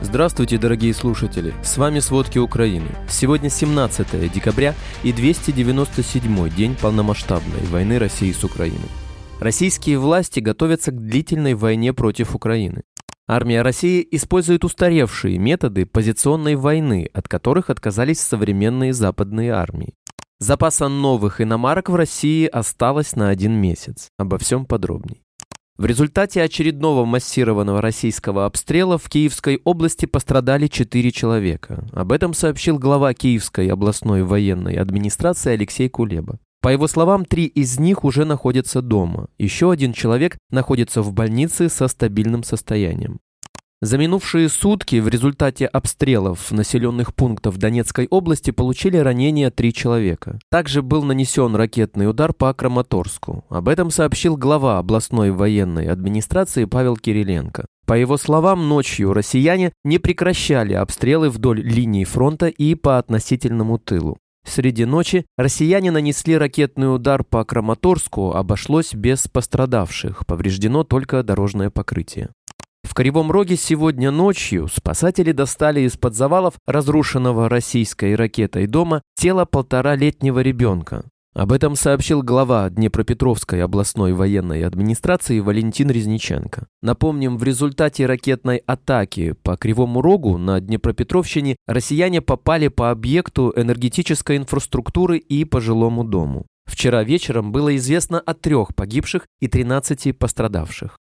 Здравствуйте, дорогие слушатели! С вами «Сводки Украины». Сегодня 17 декабря и 297 день полномасштабной войны России с Украиной. Российские власти готовятся к длительной войне против Украины. Армия России использует устаревшие методы позиционной войны, от которых отказались современные западные армии. Запаса новых иномарок в России осталось на один месяц. Обо всем подробней. В результате очередного массированного российского обстрела в Киевской области пострадали 4 человека. Об этом сообщил глава Киевской областной военной администрации Алексей Кулеба. По его словам, три из них уже находятся дома. Еще один человек находится в больнице со стабильным состоянием. За минувшие сутки в результате обстрелов населенных пунктов Донецкой области получили ранения три человека. Также был нанесен ракетный удар по Краматорску. Об этом сообщил глава областной военной администрации Павел Кириленко. По его словам, ночью россияне не прекращали обстрелы вдоль линии фронта и по относительному тылу. Среди ночи россияне нанесли ракетный удар по Краматорску, обошлось без пострадавших, повреждено только дорожное покрытие. В Кривом Роге сегодня ночью спасатели достали из-под завалов разрушенного российской ракетой дома тело полторалетнего ребенка. Об этом сообщил глава Днепропетровской областной военной администрации Валентин Резниченко. Напомним, в результате ракетной атаки по Кривому Рогу на Днепропетровщине россияне попали по объекту энергетической инфраструктуры и по жилому дому. Вчера вечером было известно о трех погибших и 13 пострадавших.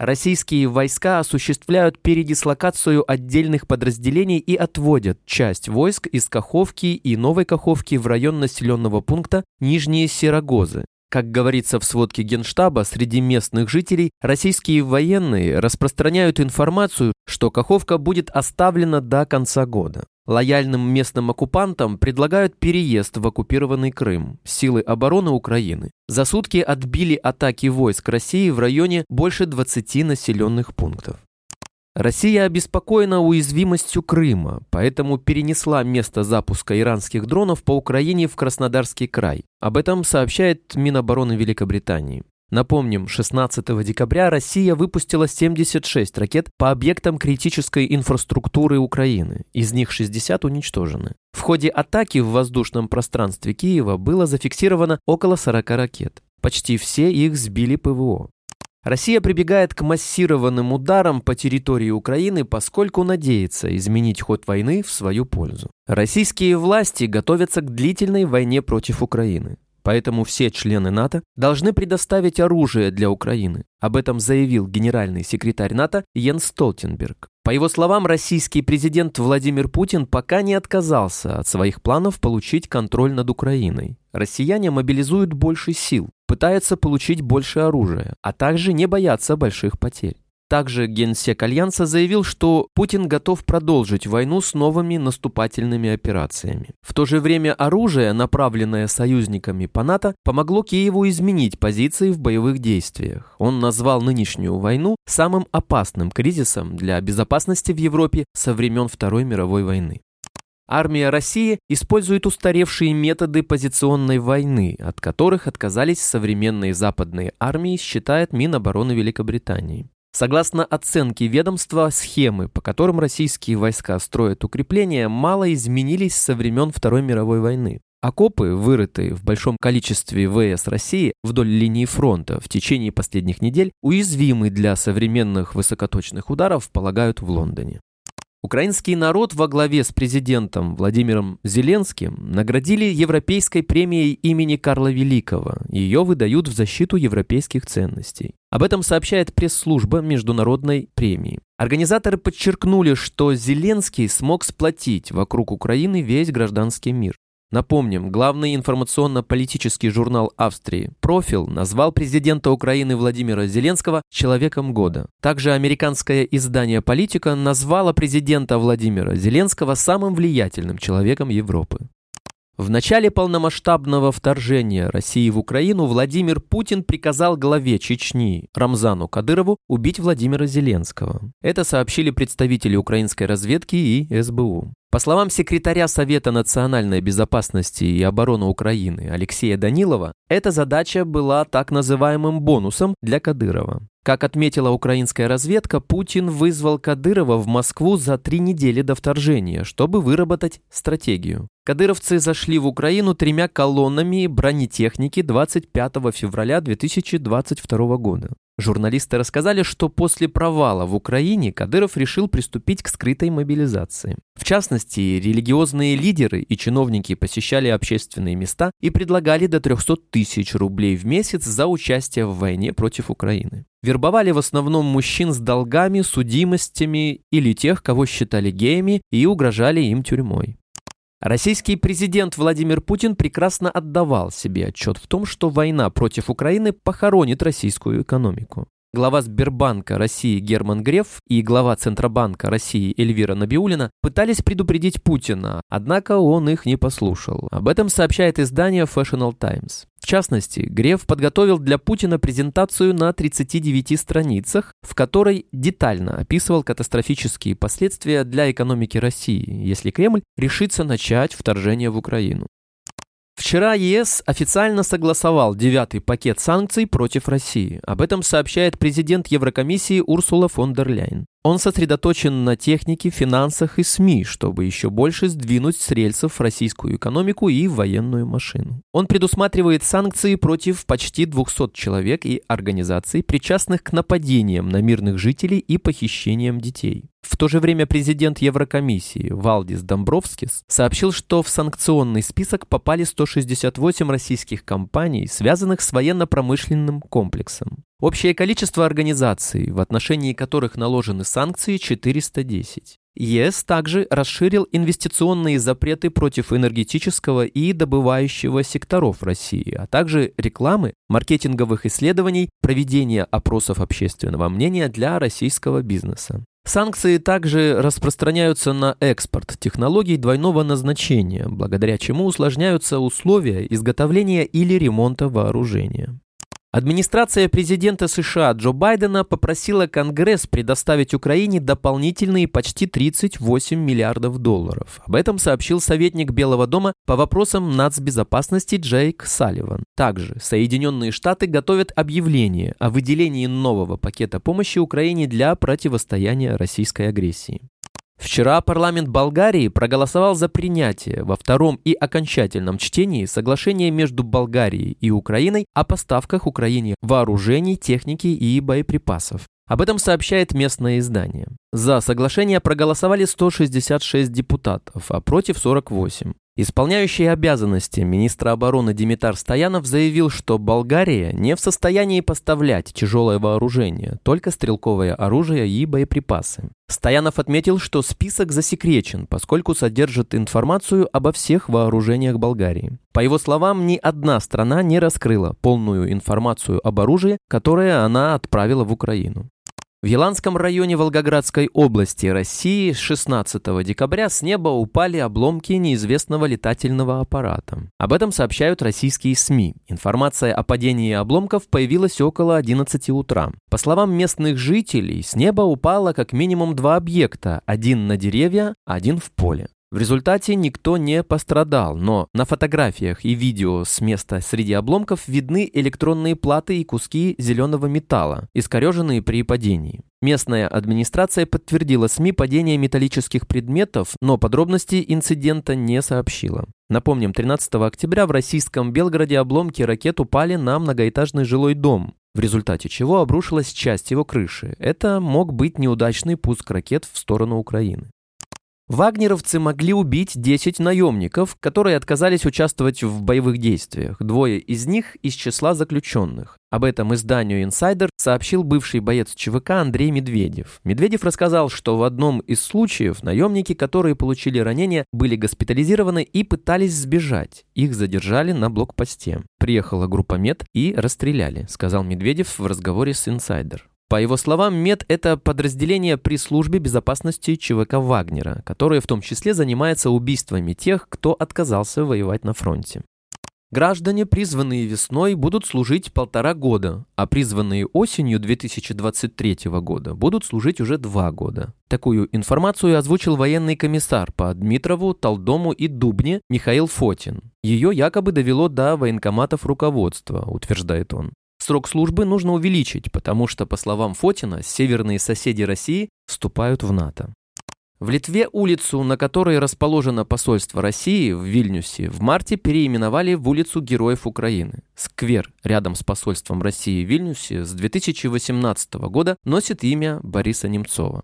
Российские войска осуществляют передислокацию отдельных подразделений и отводят часть войск из Каховки и Новой Каховки в район населенного пункта Нижние Серогозы. Как говорится в сводке Генштаба, среди местных жителей российские военные распространяют информацию, что Каховка будет оставлена до конца года. Лояльным местным оккупантам предлагают переезд в оккупированный Крым. Силы обороны Украины за сутки отбили атаки войск России в районе больше 20 населенных пунктов. Россия обеспокоена уязвимостью Крыма, поэтому перенесла место запуска иранских дронов по Украине в Краснодарский край. Об этом сообщает Минобороны Великобритании. Напомним, 16 декабря Россия выпустила 76 ракет по объектам критической инфраструктуры Украины, из них 60 уничтожены. В ходе атаки в воздушном пространстве Киева было зафиксировано около 40 ракет. Почти все их сбили ПВО. Россия прибегает к массированным ударам по территории Украины, поскольку надеется изменить ход войны в свою пользу. Российские власти готовятся к длительной войне против Украины. Поэтому все члены НАТО должны предоставить оружие для Украины. Об этом заявил генеральный секретарь НАТО Йенс Столтенберг. По его словам, российский президент Владимир Путин пока не отказался от своих планов получить контроль над Украиной. Россияне мобилизуют больше сил, пытаются получить больше оружия, а также не боятся больших потерь. Также генсек Альянса заявил, что Путин готов продолжить войну с новыми наступательными операциями. В то же время оружие, направленное союзниками по НАТО, помогло Киеву изменить позиции в боевых действиях. Он назвал нынешнюю войну самым опасным кризисом для безопасности в Европе со времен Второй мировой войны. Армия России использует устаревшие методы позиционной войны, от которых отказались современные западные армии, считает Минобороны Великобритании. Согласно оценке ведомства, схемы, по которым российские войска строят укрепления, мало изменились со времен Второй мировой войны. Окопы, вырытые в большом количестве ВС России вдоль линии фронта в течение последних недель, уязвимы для современных высокоточных ударов, полагают в Лондоне. Украинский народ во главе с президентом Владимиром Зеленским наградили Европейской премией имени Карла Великого. Ее выдают в защиту европейских ценностей. Об этом сообщает пресс-служба Международной премии. Организаторы подчеркнули, что Зеленский смог сплотить вокруг Украины весь гражданский мир. Напомним, главный информационно-политический журнал Австрии «Профил» назвал президента Украины Владимира Зеленского «человеком года». Также американское издание «Политика» назвало президента Владимира Зеленского самым влиятельным человеком Европы. В начале полномасштабного вторжения России в Украину Владимир Путин приказал главе Чечни Рамзану Кадырову убить Владимира Зеленского. Это сообщили представители украинской разведки и СБУ. По словам секретаря Совета национальной безопасности и обороны Украины Алексея Данилова, эта задача была так называемым бонусом для Кадырова. Как отметила украинская разведка, Путин вызвал Кадырова в Москву за три недели до вторжения, чтобы выработать стратегию. Кадыровцы зашли в Украину тремя колоннами бронетехники 25 февраля 2022 года. Журналисты рассказали, что после провала в Украине Кадыров решил приступить к скрытой мобилизации. В частности, религиозные лидеры и чиновники посещали общественные места и предлагали до 300 тысяч рублей в месяц за участие в войне против Украины. Вербовали в основном мужчин с долгами, судимостями или тех, кого считали геями и угрожали им тюрьмой. Российский президент Владимир Путин прекрасно отдавал себе отчет в том, что война против Украины похоронит российскую экономику. Глава Сбербанка России Герман Греф и глава Центробанка России Эльвира Набиулина пытались предупредить Путина, однако он их не послушал. Об этом сообщает издание Fashional Times. В частности, Греф подготовил для Путина презентацию на 39 страницах, в которой детально описывал катастрофические последствия для экономики России, если Кремль решится начать вторжение в Украину. Вчера ЕС официально согласовал девятый пакет санкций против России. Об этом сообщает президент Еврокомиссии Урсула фон дер Ляйн. Он сосредоточен на технике, финансах и СМИ, чтобы еще больше сдвинуть с рельсов российскую экономику и военную машину. Он предусматривает санкции против почти 200 человек и организаций, причастных к нападениям на мирных жителей и похищениям детей. В то же время президент Еврокомиссии Валдис Домбровскис сообщил, что в санкционный список попали 168 российских компаний, связанных с военно-промышленным комплексом. Общее количество организаций, в отношении которых наложены санкции, 410. ЕС также расширил инвестиционные запреты против энергетического и добывающего секторов России, а также рекламы, маркетинговых исследований, проведения опросов общественного мнения для российского бизнеса. Санкции также распространяются на экспорт технологий двойного назначения, благодаря чему усложняются условия изготовления или ремонта вооружения. Администрация президента США Джо Байдена попросила Конгресс предоставить Украине дополнительные почти 38 миллиардов долларов. Об этом сообщил советник Белого дома по вопросам нацбезопасности Джейк Салливан. Также Соединенные Штаты готовят объявление о выделении нового пакета помощи Украине для противостояния российской агрессии. Вчера парламент Болгарии проголосовал за принятие во втором и окончательном чтении соглашения между Болгарией и Украиной о поставках Украине вооружений, техники и боеприпасов. Об этом сообщает местное издание. За соглашение проголосовали 166 депутатов, а против 48. Исполняющий обязанности министра обороны Димитар Стоянов заявил, что Болгария не в состоянии поставлять тяжелое вооружение, только стрелковое оружие и боеприпасы. Стоянов отметил, что список засекречен, поскольку содержит информацию обо всех вооружениях Болгарии. По его словам, ни одна страна не раскрыла полную информацию об оружии, которое она отправила в Украину. В Еланском районе Волгоградской области России 16 декабря с неба упали обломки неизвестного летательного аппарата. Об этом сообщают российские СМИ. Информация о падении обломков появилась около 11 утра. По словам местных жителей, с неба упало как минимум два объекта, один на деревья, один в поле. В результате никто не пострадал, но на фотографиях и видео с места среди обломков видны электронные платы и куски зеленого металла, искореженные при падении. Местная администрация подтвердила СМИ падение металлических предметов, но подробности инцидента не сообщила. Напомним, 13 октября в российском Белгороде обломки ракет упали на многоэтажный жилой дом, в результате чего обрушилась часть его крыши. Это мог быть неудачный пуск ракет в сторону Украины. Вагнеровцы могли убить 10 наемников, которые отказались участвовать в боевых действиях. Двое из них из числа заключенных. Об этом изданию Insider сообщил бывший боец ЧВК Андрей Медведев. Медведев рассказал, что в одном из случаев наемники, которые получили ранения, были госпитализированы и пытались сбежать. Их задержали на блокпосте. Приехала группа мед и расстреляли, сказал Медведев в разговоре с Insider. По его словам, МЕД – это подразделение при службе безопасности ЧВК Вагнера, которое в том числе занимается убийствами тех, кто отказался воевать на фронте. Граждане, призванные весной, будут служить полтора года, а призванные осенью 2023 года будут служить уже два года. Такую информацию озвучил военный комиссар по Дмитрову, Талдому и Дубне Михаил Фотин. Ее якобы довело до военкоматов руководства, утверждает он. Срок службы нужно увеличить, потому что, по словам Фотина, северные соседи России вступают в НАТО. В Литве улицу, на которой расположено посольство России в Вильнюсе, в марте переименовали в улицу Героев Украины. Сквер рядом с посольством России в Вильнюсе с 2018 года носит имя Бориса Немцова.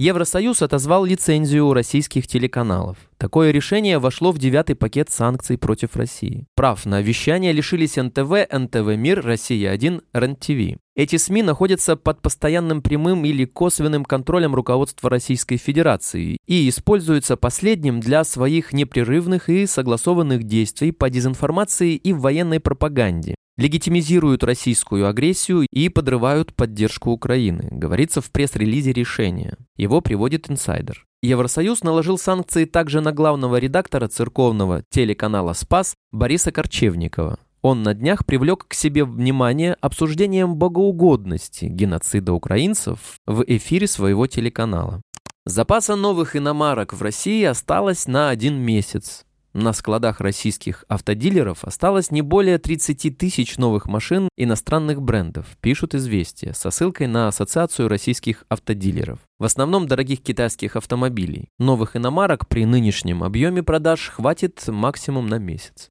Евросоюз отозвал лицензию у российских телеканалов. Такое решение вошло в девятый пакет санкций против России. Прав на вещание лишились НТВ, НТВ Мир, Россия-1, РЕН-ТВ. Эти СМИ находятся под постоянным прямым или косвенным контролем руководства Российской Федерации и используются последним для своих непрерывных и согласованных действий по дезинформации и военной пропаганде легитимизируют российскую агрессию и подрывают поддержку Украины, говорится в пресс-релизе решения. Его приводит инсайдер. Евросоюз наложил санкции также на главного редактора церковного телеканала «Спас» Бориса Корчевникова. Он на днях привлек к себе внимание обсуждением богоугодности геноцида украинцев в эфире своего телеканала. Запаса новых иномарок в России осталось на один месяц. На складах российских автодилеров осталось не более 30 тысяч новых машин иностранных брендов, пишут «Известия», со ссылкой на Ассоциацию российских автодилеров. В основном дорогих китайских автомобилей. Новых иномарок при нынешнем объеме продаж хватит максимум на месяц.